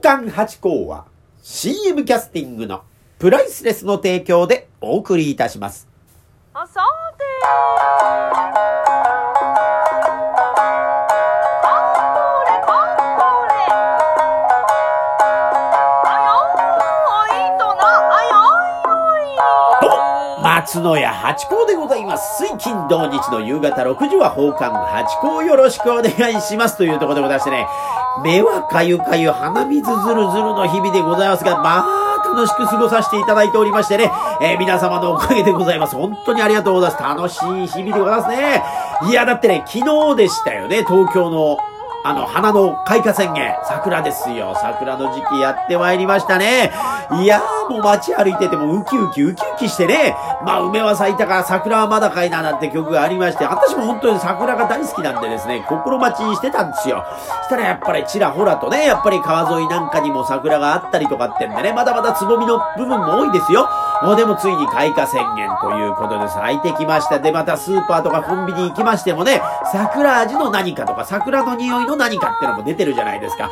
冠八甲は CM キャスティングのプライスレスの提供でお送りいたします。あさて松野屋八甲でございます。水金土日の夕方6時は奉還八甲よろしくお願いしますというところでございましてね、目はかゆかゆ鼻水ずるずるの日々でございますが、まあ、楽しく過ごさせていただいておりましてね、えー皆様のおかげでございます。本当にありがとうございます。楽しい日々でございますね。いや、だってね、昨日でしたよね、東京のあの、花の開花宣言、桜ですよ。桜の時期やってまいりましたね。いやー、もう街歩いててもウキウキウキウキしてね。まあ、梅は咲いたから桜はまだかいななんて曲がありまして、私も本当に桜が大好きなんでですね、心待ちにしてたんですよ。したらやっぱりちらほらとね、やっぱり川沿いなんかにも桜があったりとかってんでね、まだまだつぼみの部分も多いですよ。もうでもついに開花宣言ということで咲いてきました。で、またスーパーとかコンビニ行きましてもね、桜味の何かとか、桜の匂いの何かってのも出てるじゃないですか。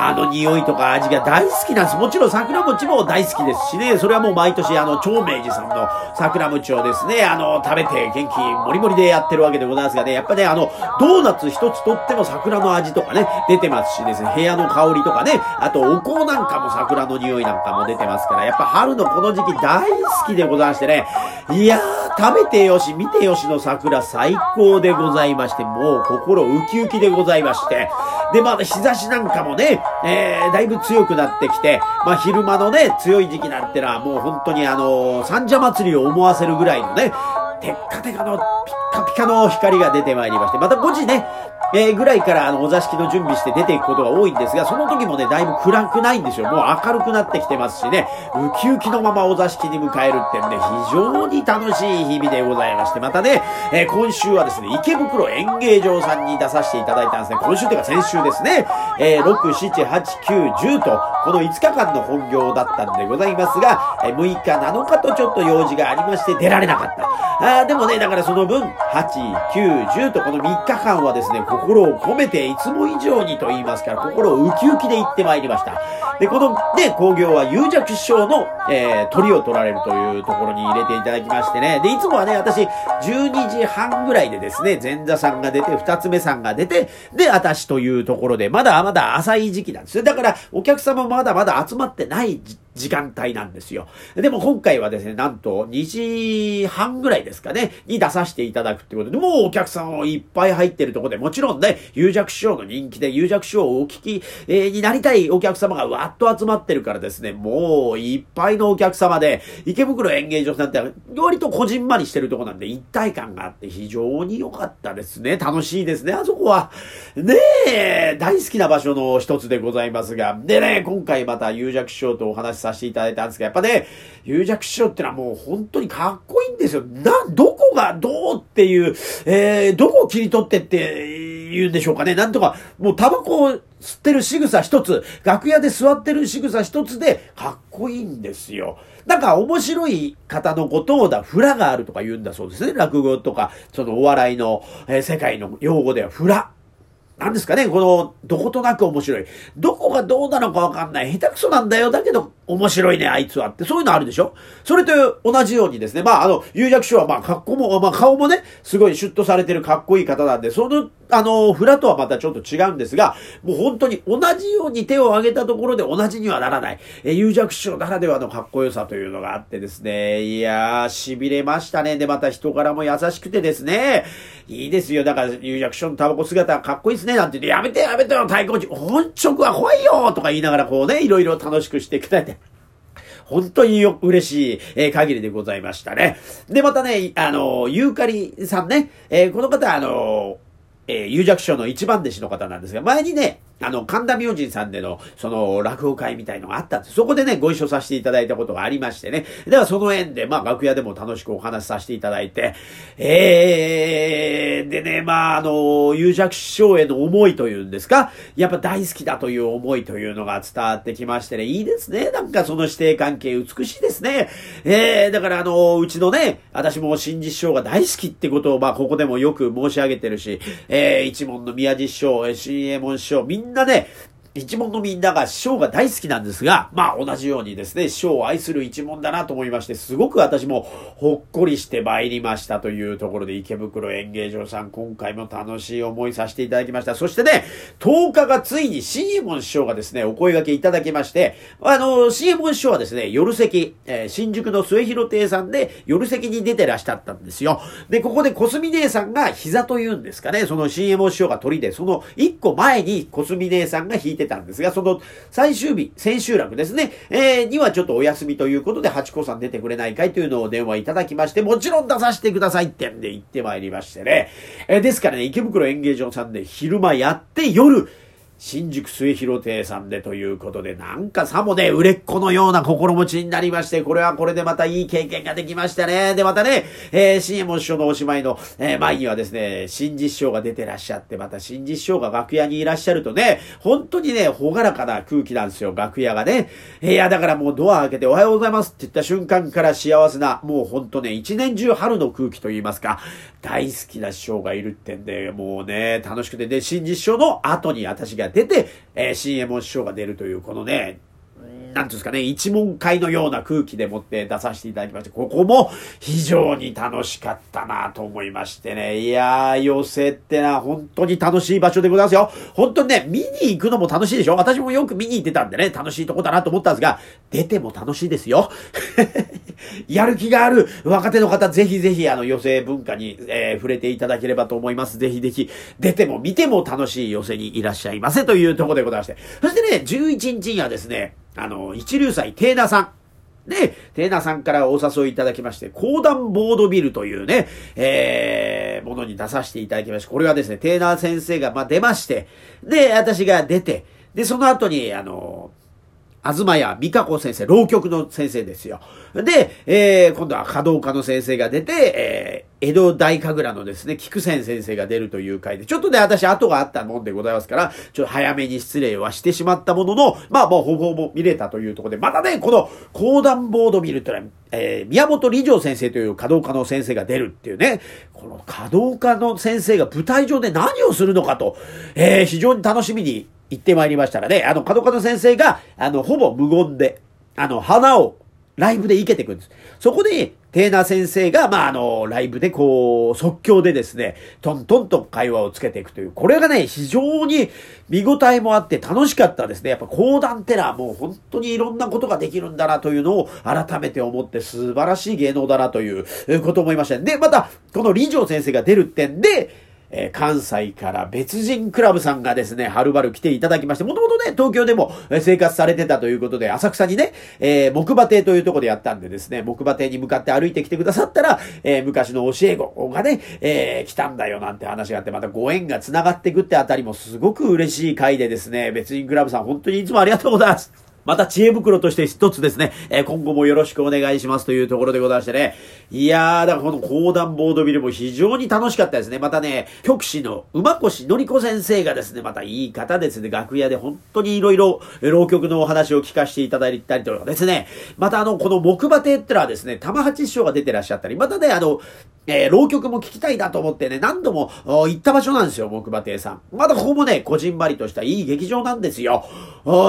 あの匂いとか味が大好きなんです。もちろん桜餅も大好きですしね、それはもう毎年あの、長明寺さんの桜餅をですね、あの、食べて元気もりもりでやってるわけでございますがね、やっぱね、あの、ドーナツ一つとっても桜の味とかね、出てますしですね、部屋の香りとかね、あとお香なんかも桜の匂いなんかも出てますから、やっぱ春のこの時期大好きでございましてね、いやー、食べてよし、見てよしの桜最高でございまして、もう心ウキウキでございまして、で、まあ、日差しなんかもね、えー、だいぶ強くなってきて、まあ、昼間のね、強い時期なんてのはもう本当にあの三社祭りを思わせるぐらいのね、テッカテカのピッカピカの光が出てまいりまして、また5時ね、えー、ぐらいからあのお座敷の準備して出ていくことが多いんですが、その時もね、だいぶ暗くないんですよ。もう明るくなってきてますしね、ウキウキのままお座敷に迎えるってんで、非常に楽しい日々でございまして、またね、えー今週はですね、池袋演芸場さんに出させていただいたんですね。今週というか先週ですね、えー、6、7、8、9、10と、この5日間の本業だったんでございますが、え6日、7日とちょっと用事がありまして出られなかった。あでもね、だからその分、8、9、10とこの3日間はですね、心を込めていつも以上にと言いますから、心をウキウキで行ってまいりました。で、このね、工業は有弱師匠の、えー、鳥を取られるというところに入れていただきましてね。で、いつもはね、私、12時半ぐらいでですね、前座さんが出て、二つ目さんが出て、で、私というところで、まだまだ浅い時期なんですよ。だから、お客様まだまだ集まってない時間帯なんですよ。でも今回はですね、なんと2時半ぐらいですかね、に出させていただくってことで、もうお客さんをいっぱい入ってるとこで、もちろんね、有弱師匠の人気で、有弱師匠をお聞き、えーになりたいお客様がわっと集まってるからですね、もういっぱいのお客様で、池袋演芸場さんて割とこじんまりしてるとこなんで一体感があって非常に良かったですね。楽しいですね、あそこは。ねえ、大好きな場所の一つでございますが。でね、今回また有弱師匠とお話しさせていただいたんですが、やっぱね、有弱師匠ってのはもう本当にかっこいいんですよ。な、どこがどうっていう、えー、どこを切り取ってって言うんでしょうかね。なんとか、もうタバコを吸ってる仕草一つ、楽屋で座ってる仕草一つでかっこいいんですよ。なんか面白い方のことをだ、フラがあるとか言うんだそうですね。落語とか、そのお笑いの、えー世界の用語ではフラ。なんですかね、この、どことなく面白い。どこがどうなのかわかんない。下手くそなんだよ。だけど、面白いね、あいつはって。そういうのあるでしょ？それと同じようにですね、まあ、あの、有弱師匠は、まあ、格好も、まあ、顔もね、すごいシュッとされてるかっこいい方なんで、その、あの、フラとはまたちょっと違うんですが、もう本当に同じように手を挙げたところで同じにはならない。え、有弱師匠ならではのかっこよさというのがあってですね、いやー、痺れましたね。で、また人柄も優しくてですね、いいですよ。だから、有弱師匠のタバコ姿かっこいいですね。なんて言って、やめてやめてよ、太鼓持ち。本職は怖いよとか言いながらこうね、いろいろ楽しくしていただいて。本当によ、嬉しい、えー限りでございましたね。で、またね、あの、ユーカリさんね、えーこの方、あの、えー、有弱症の一番弟子の方なんですが、前にね、あの、神田明神さんでの、その、落語会みたいのがあったんです。そこでね、ご一緒させていただいたことがありましてね。では、その縁で、まあ、楽屋でも楽しくお話しさせていただいて、えー、でね、まあ、あの、有弱師匠への思いというんですか、やっぱ大好きだという思いというのが伝わってきましてね、いいですね。なんかその師弟関係美しいですね。えー、だからあの、うちのね、私も新実師匠が大好きってことを、まあ、ここでもよく申し上げてるし、えー、一門の宮地師匠、新右衛門師匠、みんね、一門のみんなが師匠が大好きなんですが、まあ同じようにですね、師匠を愛する一門だなと思いまして、すごく私もほっこりして参りましたというところで、池袋演芸場さん、今回も楽しい思いさせていただきました。そしてね、10日がついに新右衛門師匠がですね、お声掛けいただきまして、あの、新右衛門師匠はですね、夜席、えー、新宿の末広亭さんで夜席に出てらっしゃったんですよ。で、ここで小杉姉さんが膝というんですかね、その新右衛門師匠が鳥で、その1個前に小杉姉さんが弾いてたんですが、その最終日、千秋楽ですね、えー、にはちょっとお休みということで、八子さん出てくれないかいというのを電話いただきまして、もちろん出させてくださいってんで言ってまいりましてね。えー、ですからね、池袋演芸場さんで昼間やって夜、新宿末広亭さんでということで、なんかさもね、売れっ子のような心持ちになりまして、これはこれでまたいい経験ができましたね。で、またね、えー、新右衛門師匠のおしまいの、えー、前にはですね、新実師匠が出てらっしゃって、また新実師匠が楽屋にいらっしゃるとね、本当にね、ほがらかな空気なんですよ、楽屋がね。いや、だからもうドア開けておはようございますって言った瞬間から幸せな、もう本当ね、一年中春の空気と言いますか、大好きな師匠がいるってんで、もうね、楽しくて、で、新実師匠の後に私が出て、えーえー、CM 師匠が出るという、このね、なんですかね、一問会のような空気でもって出させていただきまして、ここも非常に楽しかったなと思いましてね。いやー、寄せってな、本当に楽しい場所でございますよ。本当にね、見に行くのも楽しいでしょ私もよく見に行ってたんでね、楽しいとこだなと思ったんですが、出ても楽しいですよ。やる気がある若手の方、ぜひぜひ、あの、寄せ文化に、えー、触れていただければと思います。ぜひぜひ、出ても見ても楽しい寄せにいらっしゃいませというところでございまして。そしてね、11日にはですね、あの、一流祭テーナさん。で、テーナさんからお誘いいただきまして、講談ボードビルというね、えー、ものに出させていただきまして、これはですね、テーナー先生が、まあ、出まして、で、私が出て、で、その後に、あの、東谷美香子先生、浪曲の先生ですよ。で、えー、今度は華道家の先生が出て、えー、江戸大神楽のですね、菊仙先生が出るという回で、ちょっとね、私後があったもんでございますから、ちょっと早めに失礼はしてしまったものの、まあもうほぼほぼ見れたというところで、またね、この講談ボード見るってのは、えー、宮本理城先生という華道家の先生が出るっていうね、この華道家の先生が舞台上で何をするのかと、えー、非常に楽しみに行ってまいりましたらね、あの、角角先生が、あの、ほぼ無言で、あの、花をライブで生けていくんです。そこで、テーナ先生が、まあ、あの、ライブでこう、即興でですね、トントンと会話をつけていくという、これがね、非常に見応えもあって楽しかったですね。やっぱ講談ってのはもう本当にいろんなことができるんだなというのを改めて思って素晴らしい芸能だなということを思いました。で、また、この李城先生が出るってんで、えー、関西から別人クラブさんがですね、はるばる来ていただきまして、もともとね、東京でも生活されてたということで、浅草にね、えー、木馬亭というとこでやったんでですね、木馬亭に向かって歩いてきてくださったら、えー、昔の教え子がね、え、来たんだよなんて話があって、またご縁が繋がってくってあたりもすごく嬉しい回でですね、別人クラブさん本当にいつもありがとうございます。また知恵袋として一つですね、えー、今後もよろしくお願いしますというところでございましてね。いやー、だからこの講談ボードビルも非常に楽しかったですね。またね、局士の馬越のり子先生がですね、またいい方ですね、楽屋で本当に色々、浪曲のお話を聞かせていただいたりとかですね、またあの、この木馬亭ってのはですね、玉八師匠が出てらっしゃったり、またね、あの、えー、浪曲も聞きたいなと思ってね、何度も行った場所なんですよ、木馬亭さん。まだここもね、こじんまりとしたいい劇場なんですよ。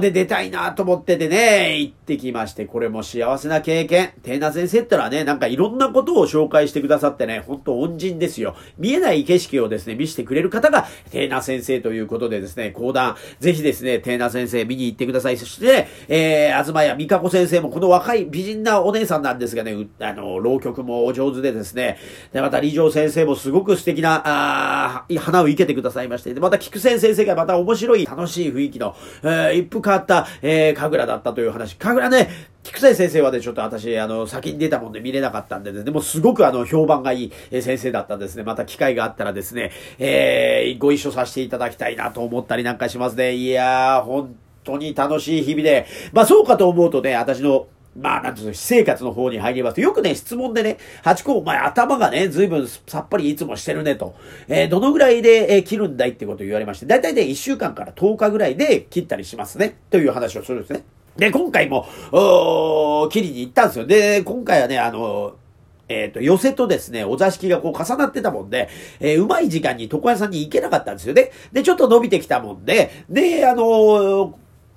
で、出たいなと思っててね、行ってきまして、これも幸せな経験。テーナ先生ってのはね、なんかいろんなことを紹介してくださってね、ほんと恩人ですよ。見えない景色をですね、見せてくれる方が、テーナ先生ということでですね、講談、ぜひですね、テーナ先生見に行ってください。そして、えー、東谷美香子先生もこの若い美人なお姉さんなんですがね、あの、浪曲もお上手でですね、で、また、李城先生もすごく素敵な、あ花を生けてくださいまして、で、また、菊仙先生がまた面白い、楽しい雰囲気の、えー、一風変わった、えー、神楽だったという話。神楽ね、菊仙先生はね、ちょっと私、あの、先に出たもんで見れなかったんで、ね、でもすごくあの、評判がいい先生だったんですね。また機会があったらですね、えー、ご一緒させていただきたいなと思ったりなんかしますね。いやー、本当に楽しい日々で、まあそうかと思うとね、私のまあ、なんていうの、私生活の方に入りますと、よくね、質問でね、ハチ公、お前頭がね、ずいぶんさっぱりいつもしてるねと、えー、どのぐらいで、えー、切るんだいってことを言われまして、だいたいね、1週間から10日ぐらいで切ったりしますね、という話をするんですね。で、今回も、お切りに行ったんですよ。で、今回はね、あの、えっ、と、寄せとですね、お座敷がこう重なってたもんで、えー、うまい時間に床屋さんに行けなかったんですよね。で、ちょっと伸びてきたもんで、で、あのー、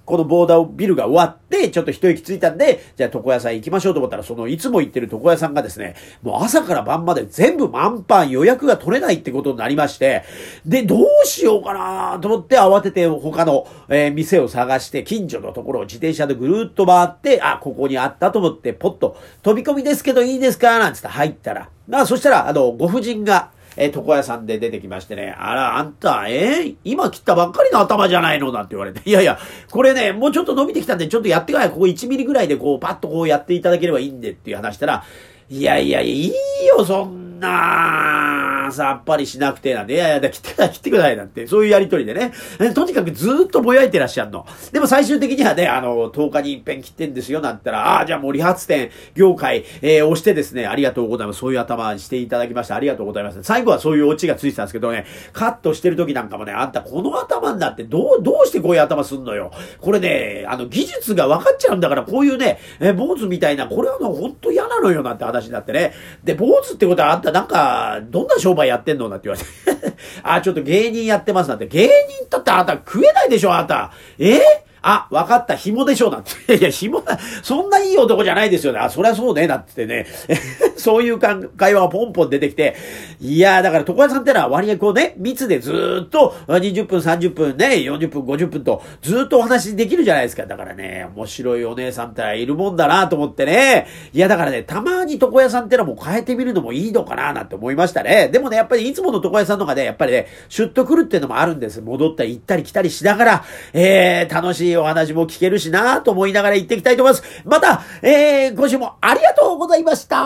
このボーダービルが終わって、ちょっと一息ついたんで、じゃあ床屋さん行きましょうと思ったら、そのいつも行ってる床屋さんがですね、もう朝から晩まで全部満帆予約が取れないってことになりまして、で、どうしようかなと思って慌てて他の、えー、店を探して、近所のところを自転車でぐるっと回って、あ、ここにあったと思って、ポッと飛び込みですけどいいですか？なんつって入ったら、あ、そしたら、あの、ご婦人が、えー、床屋さんで出てきましてね、あら、あんた、えー、今切ったばっかりの頭じゃないの？なんて言われて、いやいや、これね、もうちょっと伸びてきたんで、ちょっとやってから、ここ1ミリぐらいでこう、パッとこうやっていただければいいんでっていう話したら、いやいや、いいよ、そんな。さっぱりしなくてなんで、いやいや、切ってください、切ってくださいなんて、そういうやりとりでね。とにかくずっとぼやいてらっしゃるの。でも最終的にはね、あの、10日に一遍切ってんですよ、なんて言ったら、ああ、じゃあもう理髪店、業界、えー、押してですね、ありがとうございます。そういう頭にしていただきました。ありがとうございます。最後はそういうオチがついてたんですけどね、カットしてる時なんかもね、あんたこの頭になってどう、どうしてこういう頭すんのよ。これね、あの、技術が分かっちゃうんだから、こういうね、え、坊主みたいな、これはね、ほんと嫌なのよ、なんて話になってね。で、坊主ってことはあんたなんか、どんな商売やってんのなんて言われて。あ、ちょっと芸人やってますなんて。芸人だってあなた食えないでしょ、あなた。え？あ、わかった、紐でしょ、なんて。いや、紐だ、そんないい男じゃないですよね。あ、そりゃそうね、なんてね。そういう会話がポンポン出てきて。いやー、だから床屋さんってのは割合こうね、密でずっと20分、30分ね、40分、50分とずっとお話できるじゃないですか。だからね、面白いお姉さんっているもんだなと思ってね。いや、だからね、たまに床屋さんってのも変えてみるのもいいのかななんて思いましたね。でもね、やっぱりいつもの床屋さんとかで、やっぱりね、シュッと来るっていうのもあるんです。戻ったり行ったり来たりしながら、えー、楽しいお話も聞けるしなと思いながら行っていきたいと思います。また、えー、今週もありがとうございました。